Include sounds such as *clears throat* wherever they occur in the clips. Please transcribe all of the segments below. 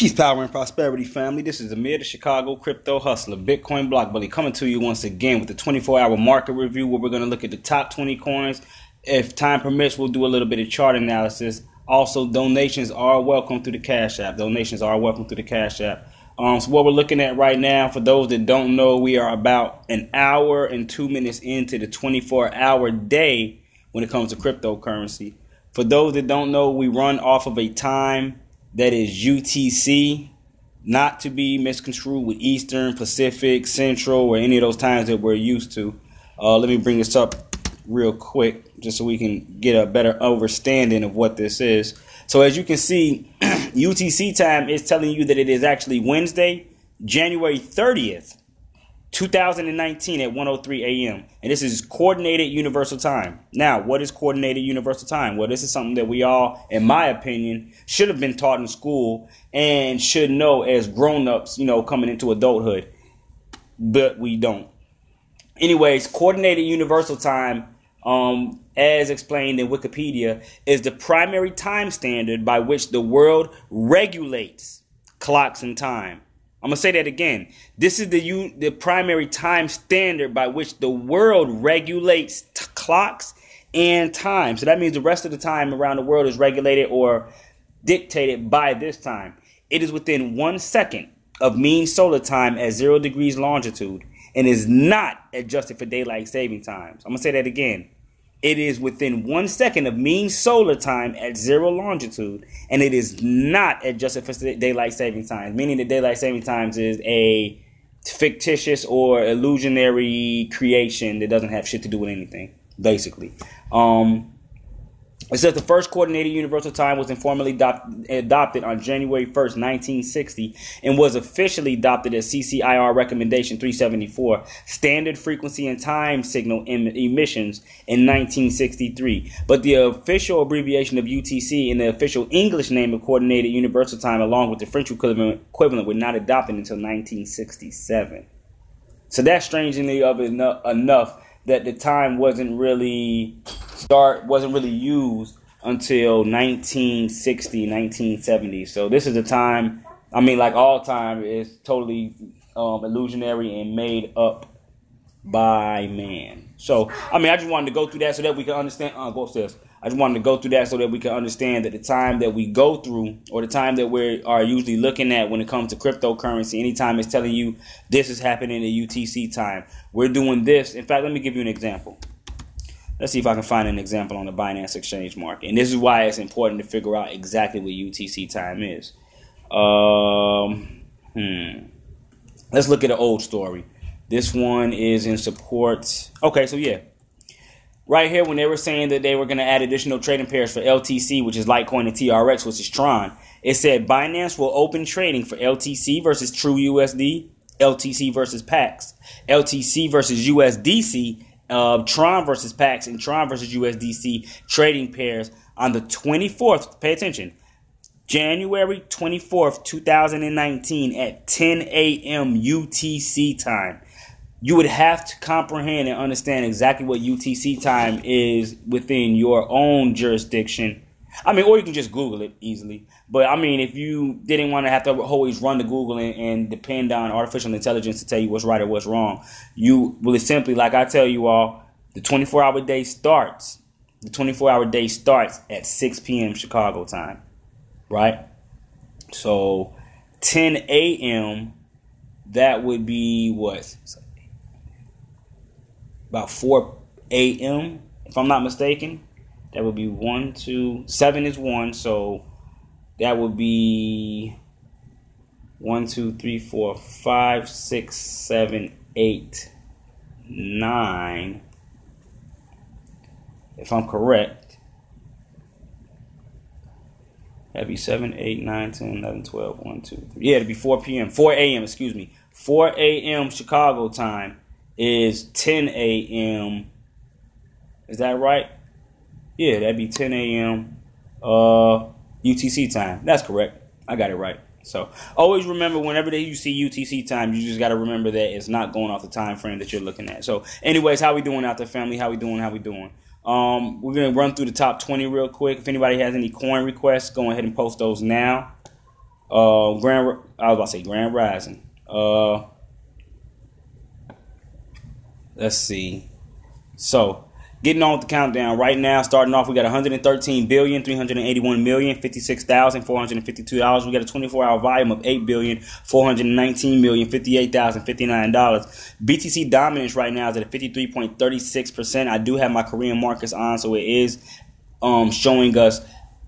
Peace, power, and prosperity, family. This is Amir, the Chicago crypto hustler, Bitcoin block bully, coming to you once again with the 24 hour market review where we're going to look at the top 20 coins. If time permits, we'll do a little bit of chart analysis. Also, donations are welcome through the Cash App. Donations are welcome through the Cash App. Um, so, what we're looking at right now, for those that don't know, we are about an hour and two minutes into the 24 hour day when it comes to cryptocurrency. For those that don't know, we run off of a time that is UTC, not to be misconstrued with Eastern, Pacific, Central, or any of those times that we're used to. Uh, let me bring this up real quick just so we can get a better understanding of what this is. So, as you can see, *clears throat* UTC time is telling you that it is actually Wednesday, January 30th, 2019 at 1:03 a.m. and this is coordinated universal time. Now, what is coordinated universal time? Well, this is something that we all in my opinion should have been taught in school and should know as grown-ups, you know, coming into adulthood. But we don't. Anyways, coordinated universal time um, as explained in Wikipedia is the primary time standard by which the world regulates clocks and time. I'm gonna say that again. This is the u- the primary time standard by which the world regulates t- clocks and time. So that means the rest of the time around the world is regulated or dictated by this time. It is within one second of mean solar time at zero degrees longitude and is not adjusted for daylight saving times. I'm gonna say that again. It is within one second of mean solar time at zero longitude, and it is not adjusted for daylight saving times, meaning that daylight saving times is a fictitious or illusionary creation that doesn't have shit to do with anything, basically. Um, it says the first coordinated universal time was informally adopted on January 1st, 1960, and was officially adopted as CCIR Recommendation 374, Standard Frequency and Time Signal Emissions, in 1963. But the official abbreviation of UTC and the official English name of Coordinated Universal Time, along with the French equivalent, were not adopted until 1967. So that's strangely enough that the time wasn't really start wasn't really used until 1960 1970 so this is a time i mean like all time is totally um, illusionary and made up by man. So i mean i just wanted to go through that so that we can understand uh, go i just wanted to go through that so that we can understand that the time that we go through or the time that we are usually looking at when it comes to cryptocurrency anytime it's telling you this is happening at utc time we're doing this in fact let me give you an example Let's see if I can find an example on the Binance Exchange market. And this is why it's important to figure out exactly what UTC time is. Um, hmm. Let's look at an old story. This one is in support. Okay, so yeah. Right here, when they were saying that they were going to add additional trading pairs for LTC, which is Litecoin, and TRX, which is Tron, it said Binance will open trading for LTC versus True USD, LTC versus PAX, LTC versus USDC, uh, Tron versus Pax and Tron versus USDC trading pairs on the 24th. Pay attention. January 24th, 2019 at 10 a.m. UTC time. You would have to comprehend and understand exactly what UTC time is within your own jurisdiction I mean, or you can just Google it easily. But I mean, if you didn't want to have to always run to Google and, and, depend on artificial intelligence to tell you what's right or what's wrong, you will simply, like I tell you all, the 24 hour day starts. The 24 hour day starts at 6 p.m. Chicago time, right? So 10 a.m. That would be what? About 4 a.m. If I'm not mistaken. That would be one, two, seven is one, so that would be one, two, three, four, five, six, seven, eight, nine. If I'm correct, that'd be 7, 8, 9, 10, 11, 12, 1, 2, 3. Yeah, it'd be 4 p.m. 4 a.m., excuse me. 4 a.m. Chicago time is 10 a.m. Is that right? Yeah, that'd be 10 a.m. Uh, UTC time. That's correct. I got it right. So always remember whenever you see UTC time, you just got to remember that it's not going off the time frame that you're looking at. So, anyways, how we doing out there, family? How we doing? How we doing? Um, we're gonna run through the top 20 real quick. If anybody has any coin requests, go ahead and post those now. Uh, Grand, I was about to say Grand Rising. Uh, let's see. So, getting on with the countdown right now. Starting off, we got 113 billion, 381 million, 56,452 dollars. We got a 24-hour volume of 8 billion, 419 million, 58,059 dollars. BTC dominance right now is at 53.36 percent. I do have my Korean markets on, so it is um, showing us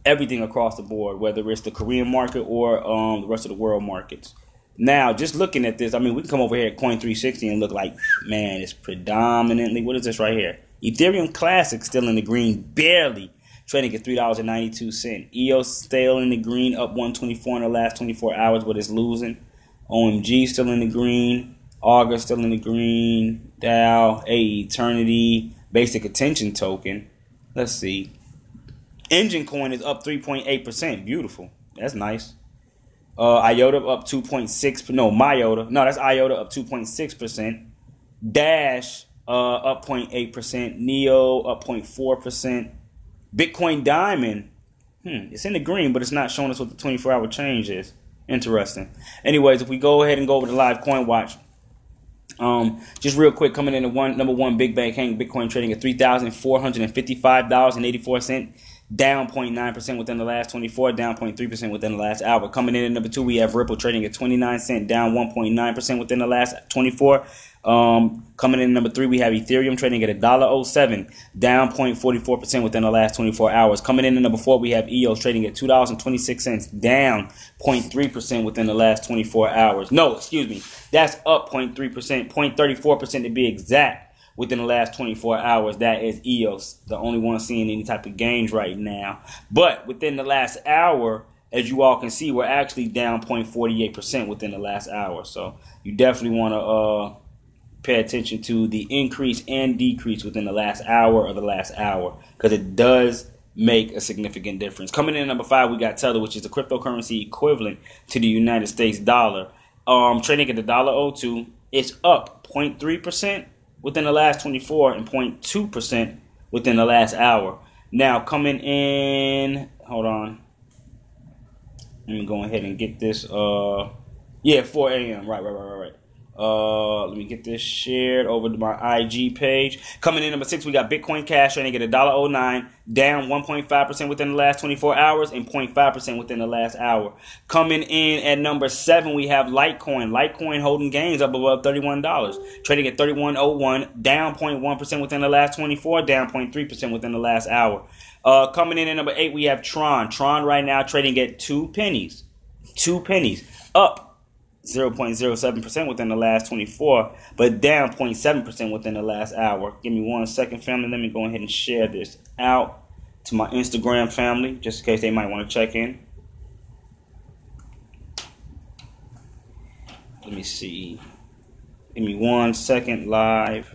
everything across the board, whether it's the Korean market or um, the rest of the world markets. Now, just looking at this, I mean, we can come over here at Coin 360 and look like, man, it's predominantly, what is this right here? Ethereum Classic still in the green, barely trading at $3.92. EOS still in the green, up 124 in the last 24 hours, but it's losing. OMG still in the green. Augur still in the green. DAO, A Eternity, Basic Attention Token. Let's see. Enjin Coin is up 3.8%. Beautiful. That's nice. Uh, IOTA up 2.6. No, MIOTA. No, that's IOTA up 2.6%. Dash uh, up 0.8%. Neo up 0.4%. Bitcoin Diamond, hmm, it's in the green, but it's not showing us what the 24 hour change is. Interesting. Anyways, if we go ahead and go over to live coin watch, um, just real quick, coming in at one number one big bank Hank Bitcoin trading at three thousand four hundred and fifty five dollars and eighty four cent down 0.9% within the last 24, down 0.3% within the last hour. Coming in at number two, we have Ripple trading at 29 cent, down 1.9% within the last 24. Um, coming in number three, we have Ethereum trading at $1.07, down 0.44% within the last 24 hours. Coming in at number four, we have EOS trading at $2.26, down 0.3% within the last 24 hours. No, excuse me, that's up 0.3%, 0.34% to be exact within the last 24 hours. That is EOS, the only one seeing any type of gains right now. But within the last hour, as you all can see, we're actually down 0.48% within the last hour. So you definitely want to uh, pay attention to the increase and decrease within the last hour or the last hour because it does make a significant difference. Coming in number five, we got Tether, which is the cryptocurrency equivalent to the United States dollar. Um, trading at the dollar 02, it's up 0.3% within the last 24 and 0.2% within the last hour. Now, coming in, hold on. Let me go ahead and get this. Uh, yeah, 4 a.m. Right, right, right, right, right. Uh, let me get this shared over to my IG page. Coming in number six, we got Bitcoin Cash trading at $1.09, down 1.5% within the last 24 hours and 0.5% within the last hour. Coming in at number seven, we have Litecoin. Litecoin holding gains up above $31, trading at 31.01, down 0.1% within the last 24, down 0.3% within the last hour. Uh, coming in at number eight, we have Tron. Tron right now trading at two pennies. Two pennies. Up 0.07% within the last 24, but down 0.7% within the last hour. Give me one second, family. Let me go ahead and share this out to my Instagram family, just in case they might want to check in. Let me see. Give me one second live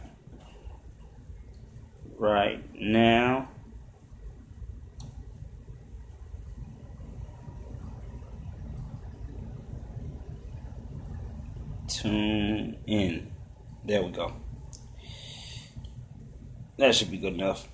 right now. Tune in. There we go. That should be good enough.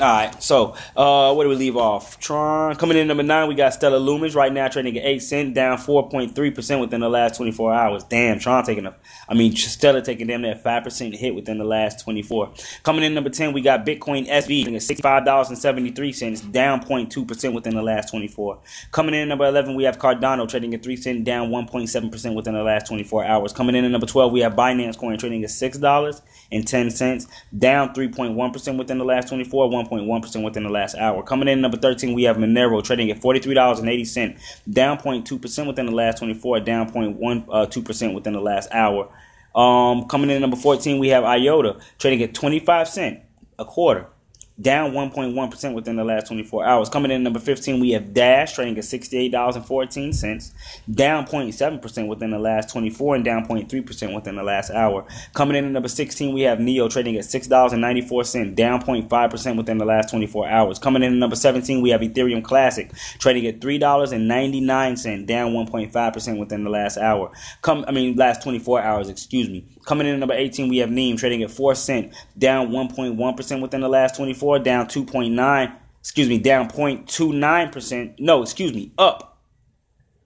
All right, so uh, where do we leave off? Tron coming in number nine. We got Stellar Lumens right now trading at eight cent, down four point three percent within the last twenty four hours. Damn, Tron taking a, I mean Stellar taking them that five percent hit within the last twenty four. Coming in number ten, we got Bitcoin SV at sixty five dollars and seventy three cents, down 0.2 percent within the last twenty four. Coming in number eleven, we have Cardano trading at three cent, down one point seven percent within the last twenty four hours. Coming in at number twelve, we have Binance Coin trading at six dollars and ten cents, down three point one percent within the last twenty four. 1.1% within the last hour. Coming in number 13, we have Monero trading at $43.80, down 0.2% within the last 24, down 0.12% uh, within the last hour. Um, coming in number 14, we have IOTA trading at 25 cent a quarter, down 1.1% within the last 24 hours. Coming in number 15, we have Dash trading at $68.14, down 0.7% within the last 24 and down 0.3% within the last hour. Coming in at number 16, we have Neo trading at $6.94, down 0.5% within the last 24 hours. Coming in at number 17, we have Ethereum Classic trading at $3.99, down 1.5% within the last hour. Come, I mean, last 24 hours, excuse me. Coming in at number 18, we have NEM trading at 4 cent, down 1.1% within the last 24, down 2.9, excuse me, down 0.29%. No, excuse me, up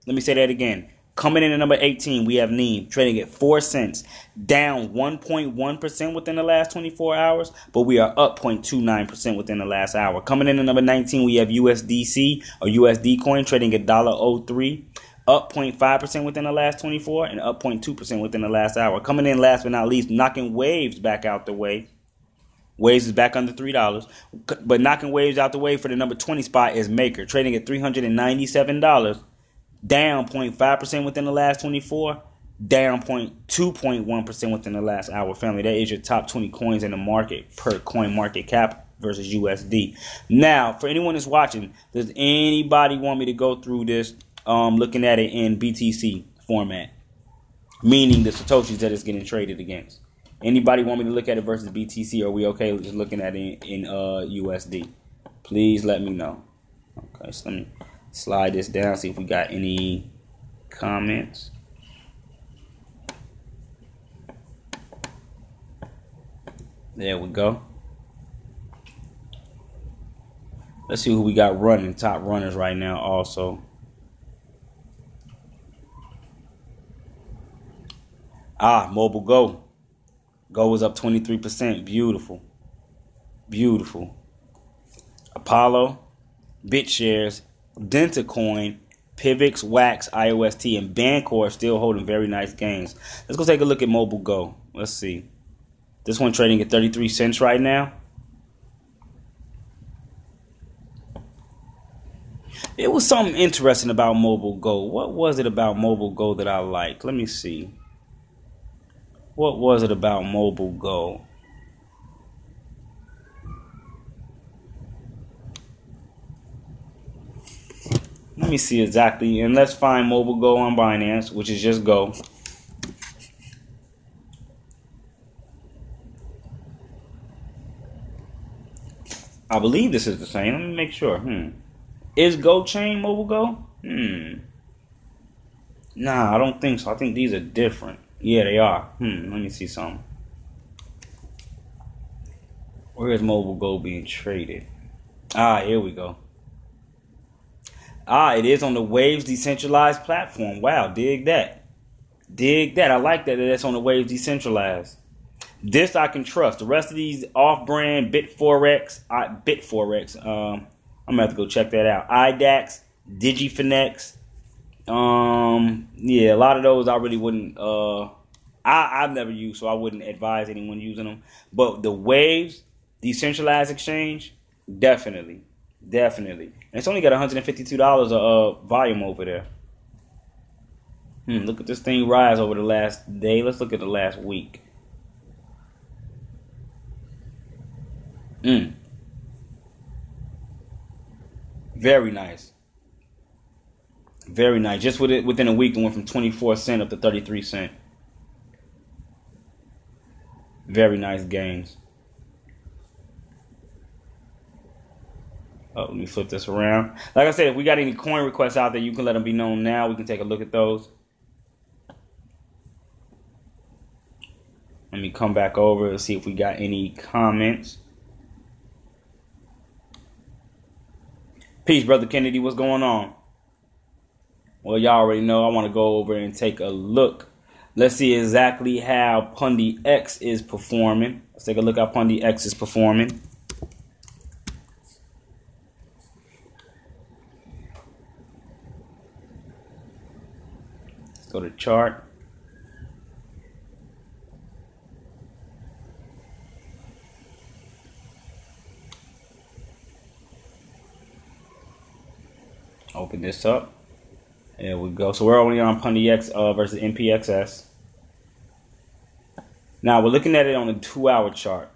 Let me say that again. Coming in at number 18, we have NEM trading at 4 cents, down 1.1% within the last 24 hours, but we are up 0.29% within the last hour. Coming in at number 19, we have USDC or USD coin trading at $1.03, up 0.5% within the last 24 and up 0.2% within the last hour. Coming in last but not least, knocking waves back out the way. Waves is back under three dollars, but knocking waves out the way for the number twenty spot is Maker, trading at three hundred and ninety-seven dollars down 0.5% within the last 24, down 0.2.1% within the last hour. Family, that is your top 20 coins in the market per coin market cap versus USD. Now, for anyone that's watching, does anybody want me to go through this um, looking at it in BTC format? Meaning the Satoshis that it's getting traded against. Anybody want me to look at it versus BTC? Are we okay just looking at it in, in uh, USD? Please let me know. Okay, so let me slide this down, see if we got any comments. There we go. Let's see who we got running, top runners right now also. Ah, Mobile Go. Go was up 23%. Beautiful. Beautiful. Apollo, BitShares, DentaCoin, Pivx, Wax, IOST, and Bancor are still holding very nice gains. Let's go take a look at Mobile Go. Let's see. This one trading at 33 cents right now. It was something interesting about Mobile Go. What was it about Mobile Go that I liked? Let me see. What was it about Mobile Go? Let me see exactly, and let's find Mobile Go on Binance, which is just Go. I believe this is the same. Let me make sure. Hmm. Is Go Chain Mobile Go? Hmm. Nah, I don't think so. I think these are different. Yeah, they are. Hmm. Let me see some. Where is Mobile Go being traded? Ah, here we go. Ah, it is on the Waves decentralized platform. Wow, dig that. Dig that. I like that that's on the Waves decentralized. This I can trust. The rest of these off-brand Bitforex, I, Bitforex. Um, I'm gonna have to go check that out. IDAX, DigiFinex. Um, yeah, a lot of those I really wouldn't. Uh, I I've never used, so I wouldn't advise anyone using them. But the Waves decentralized exchange, definitely. Definitely. And it's only got $152 of uh, volume over there. Hmm, look at this thing rise over the last day. Let's look at the last week. Hmm. Very nice. Very nice. Just with it within a week, it went from 24 cent up to 33 cent. Very nice gains. Oh, let me flip this around. Like I said, if we got any coin requests out there, you can let them be known now. We can take a look at those. Let me come back over and see if we got any comments. Peace, Brother Kennedy. What's going on? Well, y'all already know I want to go over and take a look. Let's see exactly how Pundi X is performing. Let's take a look how Pundi X is performing. Let's go to chart. Open this up. There we go. So we're only on X uh, versus NPXS. Now we're looking at it on a two-hour chart.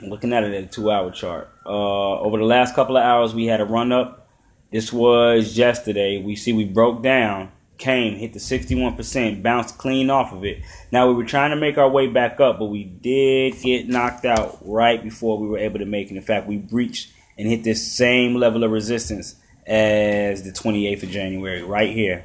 Looking at it at a two-hour chart. Uh, over the last couple of hours, we had a run up. This was yesterday. We see we broke down came, hit the 61%, bounced clean off of it. Now we were trying to make our way back up, but we did get knocked out right before we were able to make it. In fact, we breached and hit this same level of resistance as the 28th of January, right here.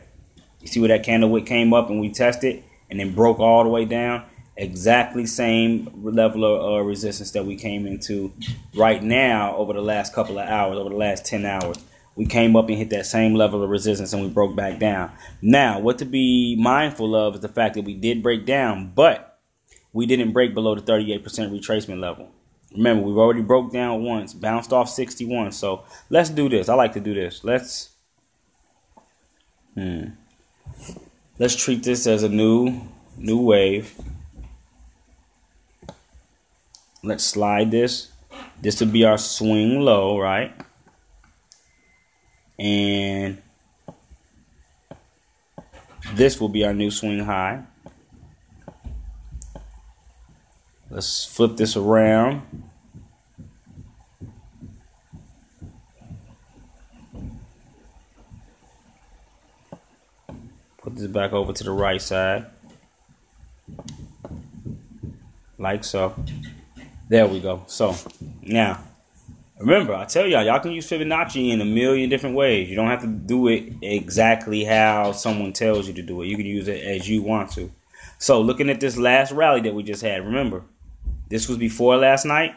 You see where that candle wick came up and we tested and then broke all the way down? Exactly same level of uh, resistance that we came into right now over the last couple of hours, over the last 10 hours. we came up and hit that same level of resistance and we broke back down. Now, what to be mindful of is the fact that we did break down, but we didn't break below the 38% retracement level. Remember, we've already broke down once, bounced off 61. So let's do this. I like to do this. Let's hmm. Let's treat this as a new new wave. Let's slide this. This would be our swing low, right? And this will be our new swing high. Let's flip this around. Put this back over to the right side. Like so. There we go. So now remember, I tell y'all, y'all can use Fibonacci in a million different ways. You don't have to do it exactly how someone tells you to do it. You can use it as you want to. So looking at this last rally that we just had, remember, this was before last night.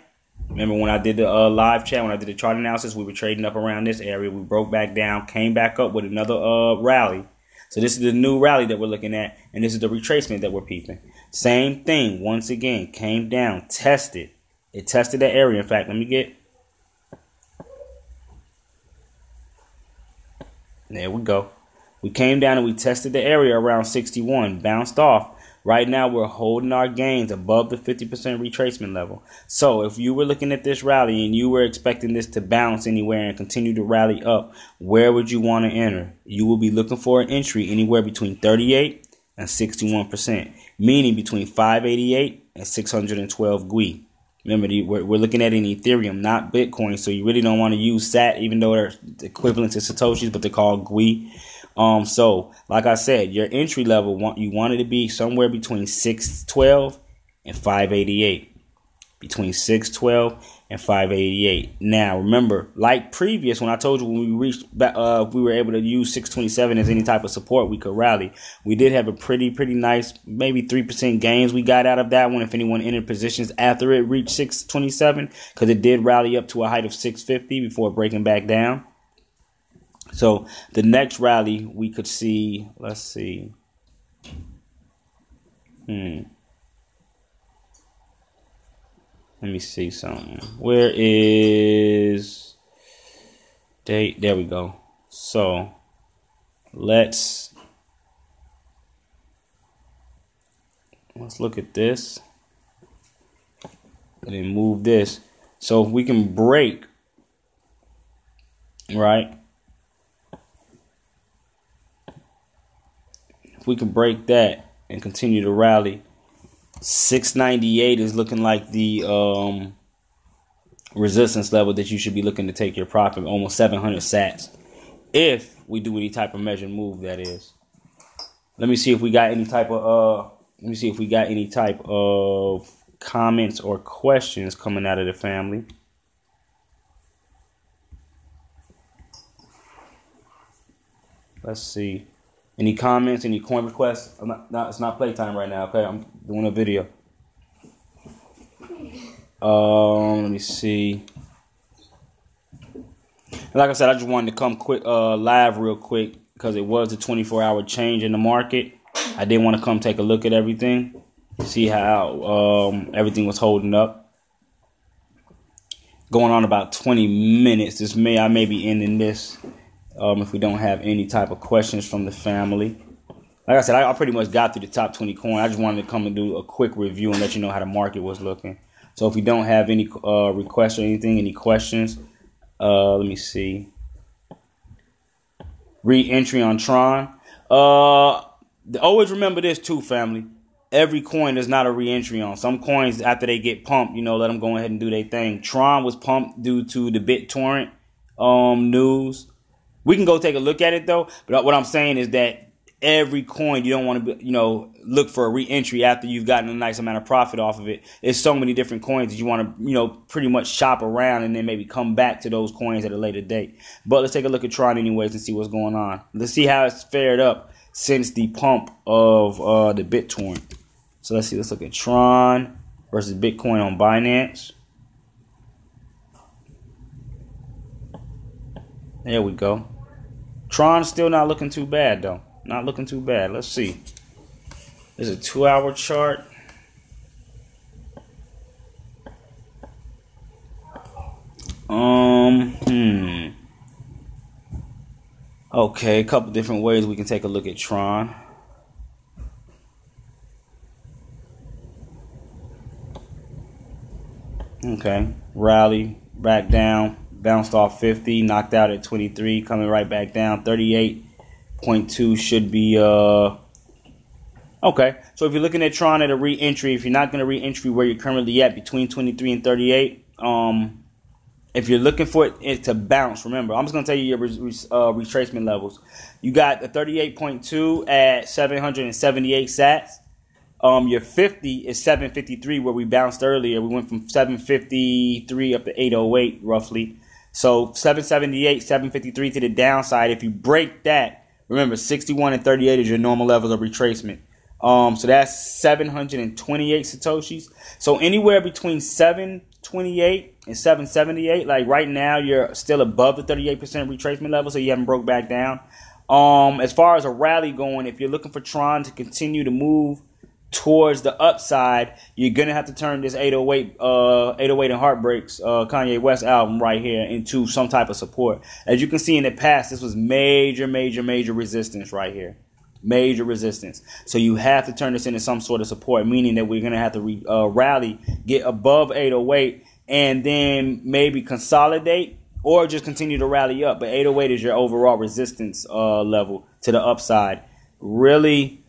Remember when I did the uh, live chat, when I did the chart analysis, we were trading up around this area. We broke back down, came back up with another uh, rally. So this is the new rally that we're looking at, and this is the retracement that we're peeping. Same thing, once again, came down, tested. It tested that area. In fact, let me get. There we go. We came down and we tested the area around 61, bounced off, Right now, we're holding our gains above the 50% retracement level. So, if you were looking at this rally and you were expecting this to bounce anywhere and continue to rally up, where would you want to enter? You will be looking for an entry anywhere between 38 and 61%, meaning between 588 and 612 gwei. Remember, we're, looking at an Ethereum, not Bitcoin, so you really don't want to use SAT, even though they're equivalent to Satoshis, but they're called gwei. Um, so like I said, your entry level want you want it to be somewhere between six twelve and five eighty eight. Between six twelve and five eighty eight. Now remember, like previous, when I told you when we reached, uh, we were able to use six twenty seven as any type of support, we could rally. We did have a pretty pretty nice, maybe three percent gains we got out of that one. If anyone entered positions after it reached six twenty seven, because it did rally up to a height of six fifty before breaking back down. So the next rally we could see, let's see. Hmm. Let me see something. Where is date? There we go. So let's let's look at this and then move this. So if we can break, right? We can break that and continue to rally, 698 is looking like the um, resistance level that you should be looking to take your profit, almost 700 sats. If we do any type of measured move, that is. Let me see if we got any type of uh. Let me see if we got any type of comments or questions coming out of the family. Let's see. Any comments? Any coin requests? I'm not, not, it's not playtime right now. Okay, I'm doing a video. Um, let me see. Like I said, I just wanted to come quick, uh, live real quick because it was a 24 hour change in the market. I did want to come take a look at everything, see how um, everything was holding up. Going on about 20 minutes. This may I may be ending this um, if we don't have any type of questions from the family. Like I said, I, I, pretty much got through the top 20 coin. I just wanted to come and do a quick review and let you know how the market was looking. So if you don't have any uh, requests or anything, any questions, uh, let me see. Re-entry on Tron. Uh, always remember this too, family. Every coin is not a re-entry on. Some coins, after they get pumped, you know, let them go ahead and do their thing. Tron was pumped due to the BitTorrent um, news. We can go take a look at it though. But what I'm saying is that every coin you don't want to, you know, look for a re-entry after you've gotten a nice amount of profit off of it. There's so many different coins that you want to, you know, pretty much shop around and then maybe come back to those coins at a later date. But let's take a look at Tron anyways and see what's going on. Let's see how it's fared up since the pump of uh, the BitTorrent. So let's see. Let's look at Tron versus Bitcoin on Binance. There we go. Tron still not looking too bad though. Not looking too bad. Let's see. There's a two hour chart. Um, hmm. Okay, a couple different ways we can take a look at Tron. Okay, rally back down, bounced off 50, knocked out at 23, coming right back down. 38.2 should be uh okay. So if you're looking at Tron at a re-entry, if you're not going to re-entry where you're currently at between 23 and 38, um if you're looking for it, to bounce, remember, I'm just going to tell you your uh, retracement levels. You got the 38.2 at 778 sats. Um, your 50 is 753, where we bounced earlier. We went from 753 up to 808, roughly. So 778, 753 to the downside. If you break that, remember, 61 and 38 is your normal levels of retracement. Um, so that's 728 satoshis. So anywhere between 728 and 778, like right now, you're still above the 38% retracement level, so you haven't broke back down. Um, as far as a rally going, if you're looking for Tron to continue to move towards the upside, you're gonna have to turn this 808, uh, 808 and Heartbreaks, uh, Kanye West album right here into some type of support. As you can see in the past, this was major, major, major resistance right here. Major resistance. So you have to turn this into some sort of support, meaning that we're gonna have to re, uh, rally, get above 808, and then maybe consolidate or just continue to rally up. But 808 is your overall resistance uh, level to the upside. Really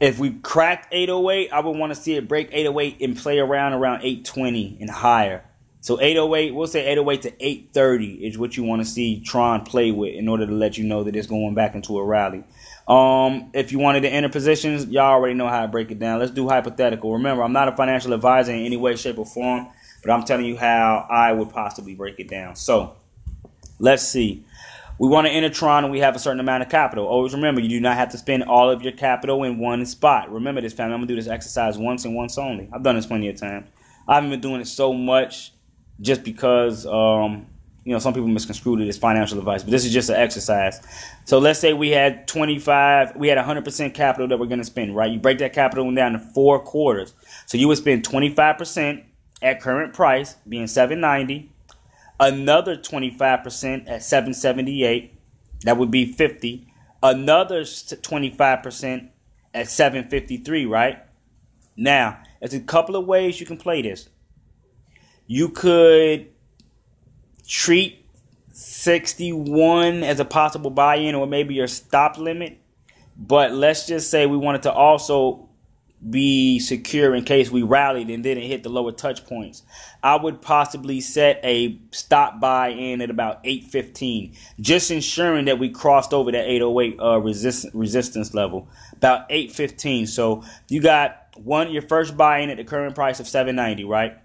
if we cracked 808, I would want to see it break 808 and play around around 820 and higher. So 808, we'll say 808 to 830 is what you want to see Tron play with in order to let you know that it's going back into a rally. Um, if you wanted to enter positions, y'all already know how to break it down. Let's do hypothetical. Remember, I'm not a financial advisor in any way, shape, or form, but I'm telling you how I would possibly break it down. So let's see we want to enter Tron and we have a certain amount of capital. Always remember, you do not have to spend all of your capital in one spot. Remember this, family. I'm going to do this exercise once and once only. I've done this plenty of times. I haven't been doing it so much just because, um, you know, some people misconstrued it as financial advice, but this is just an exercise. So let's say we had 25, we had 100% capital that we're going to spend, right? You break that capital down to four quarters. So you would spend 25% at current price, being 790 another 25% at 778 that would be 50 another 25% at 753 right? Now there's a couple of ways you can play this. You could treat 61 as a possible buy-in or maybe your stop limit but let's just say we wanted to also be secure in case we rallied and didn't hit the lower touch points. I would possibly set a stop buy in at about 815, just ensuring that we crossed over that 808 uh, resist, resistance level, about 815. So you got one your first buy in at the current price of 790, right?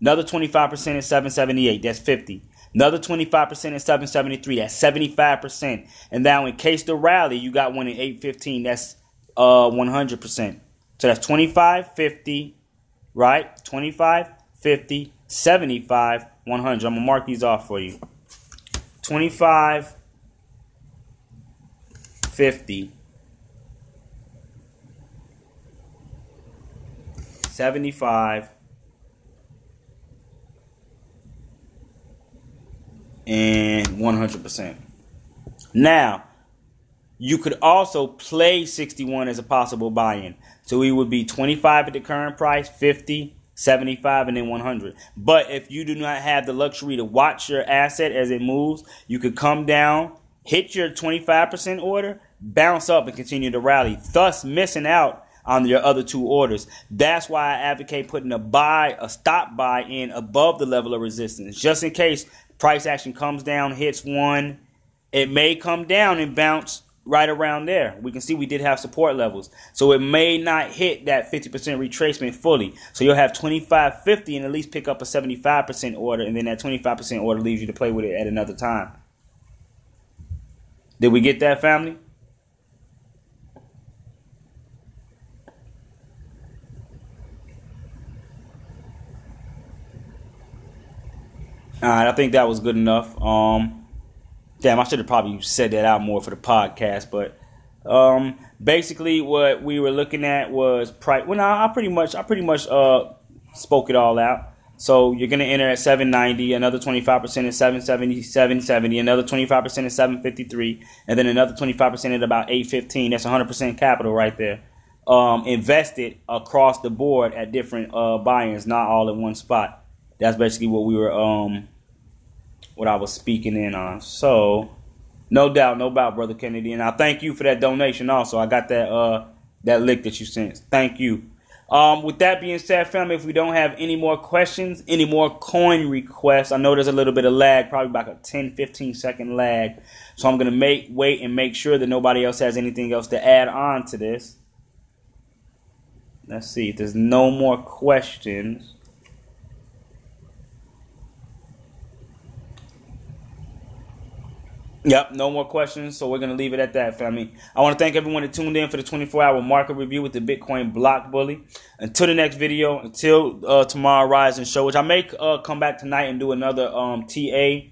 Another 25% at 778, that's 50. Another 25% at 773, that's 75%. And now in case the rally, you got one at 815, that's uh 100%. So that's 25, 50, right? 25, 50, 75, 100. I'm going to mark these off for you. 25, 50, 75, and 100%. Now, you could also play 61 as a possible buy-in. So it would be 25 at the current price, 50, 75 and then 100. But if you do not have the luxury to watch your asset as it moves, you could come down, hit your 25% order, bounce up and continue to rally, thus missing out on your other two orders. That's why I advocate putting a buy, a stop buy in above the level of resistance, just in case price action comes down, hits one. It may come down and bounce right around there. We can see we did have support levels. So it may not hit that 50% retracement fully. So you'll have 25, 50 and at least pick up a 75% order. And then that 25% order leaves you to play with it at another time. Did we get that, family? All right, I think that was good enough. Um, damn, I should have probably said that out more for the podcast, but um, basically what we were looking at was price. Well, no, I pretty much, I pretty much uh spoke it all out. So you're gonna enter at 790, another 25% is 770, 770, another 25% is 753, and then another 25% at about 815. That's 100% capital right there. Um, invested across the board at different uh, buy-ins, not all in one spot. That's basically what we were, um, what I was speaking in on. So, no doubt, no doubt, brother Kennedy, and I thank you for that donation. Also, I got that uh, that lick that you sent. Thank you. Um, with that being said, family, if we don't have any more questions, any more coin requests, I know there's a little bit of lag, probably about a 10, 15 second lag. So I'm going to make wait and make sure that nobody else has anything else to add on to this. Let's see if there's no more questions. Yep, no more questions, so we're gonna leave it at that, family. I want to thank everyone that tuned in for the 24-hour market review with the Bitcoin Block Bully. Until the next video, until uh, tomorrow rise and show, which I may uh, come back tonight and do another um, TA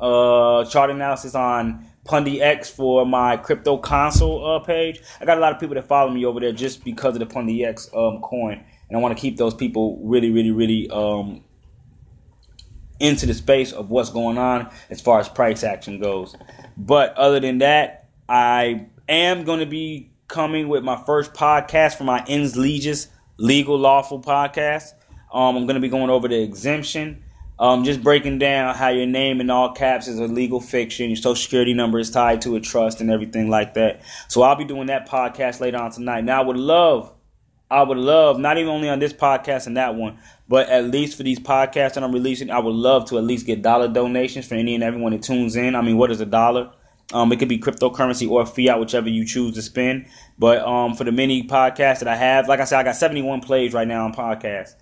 uh, chart analysis on Pundi X for my crypto console uh, page. I got a lot of people that follow me over there just because of the Pundi X um, coin, and I want to keep those people really, really, really um, into the space of what's going on as far as price action goes. But other than that, I am going to be coming with my first podcast for my Ins Legis Legal Lawful podcast. Um, I'm going to be going over the exemption. Um, just breaking down how your name in all caps is a legal fiction, your social security number is tied to a trust, and everything like that. So I'll be doing that podcast later on tonight. Now I would love I would love, not even only on this podcast and that one, but at least for these podcasts that I'm releasing, I would love to at least get dollar donations for any and everyone that tunes in. I mean, what is a dollar? Um, it could be cryptocurrency or fiat, whichever you choose to spend. But um, for the many podcasts that I have, like I said, I got 71 plays right now on podcasts.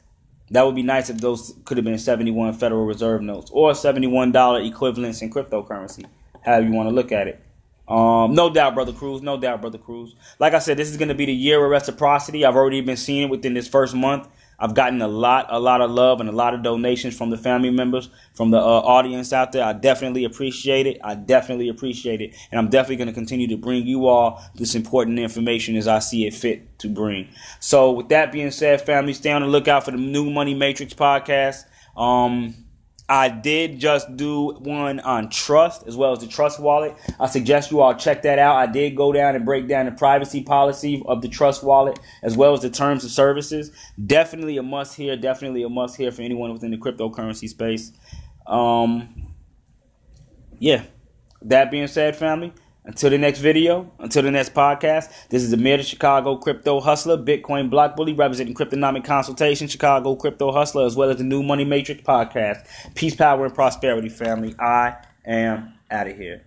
That would be nice if those could have been 71 Federal Reserve notes or $71 equivalents in cryptocurrency, however you want to look at it. Um, no doubt, brother Cruz. No doubt, brother Cruz. Like I said, this is going to be the year of reciprocity. I've already been seeing it within this first month. I've gotten a lot, a lot of love and a lot of donations from the family members, from the uh, audience out there. I definitely appreciate it. I definitely appreciate it, and I'm definitely going to continue to bring you all this important information as I see it fit to bring. So, with that being said, family, stay on the lookout for the new Money Matrix podcast. Um, I did just do one on Trust as well as the Trust Wallet. I suggest you all check that out. I did go down and break down the privacy policy of the Trust Wallet as well as the terms of services. Definitely a must hear. Definitely a must hear for anyone within the cryptocurrency space. Um, yeah. That being said, family, until the next video, until the next podcast, this is Amir Chicago Crypto Hustler, Bitcoin Block Bully, representing Cryptonomic Consultation, Chicago Crypto Hustler, as well as the new Money Matrix podcast. Peace, power, and prosperity, family. I am out of here.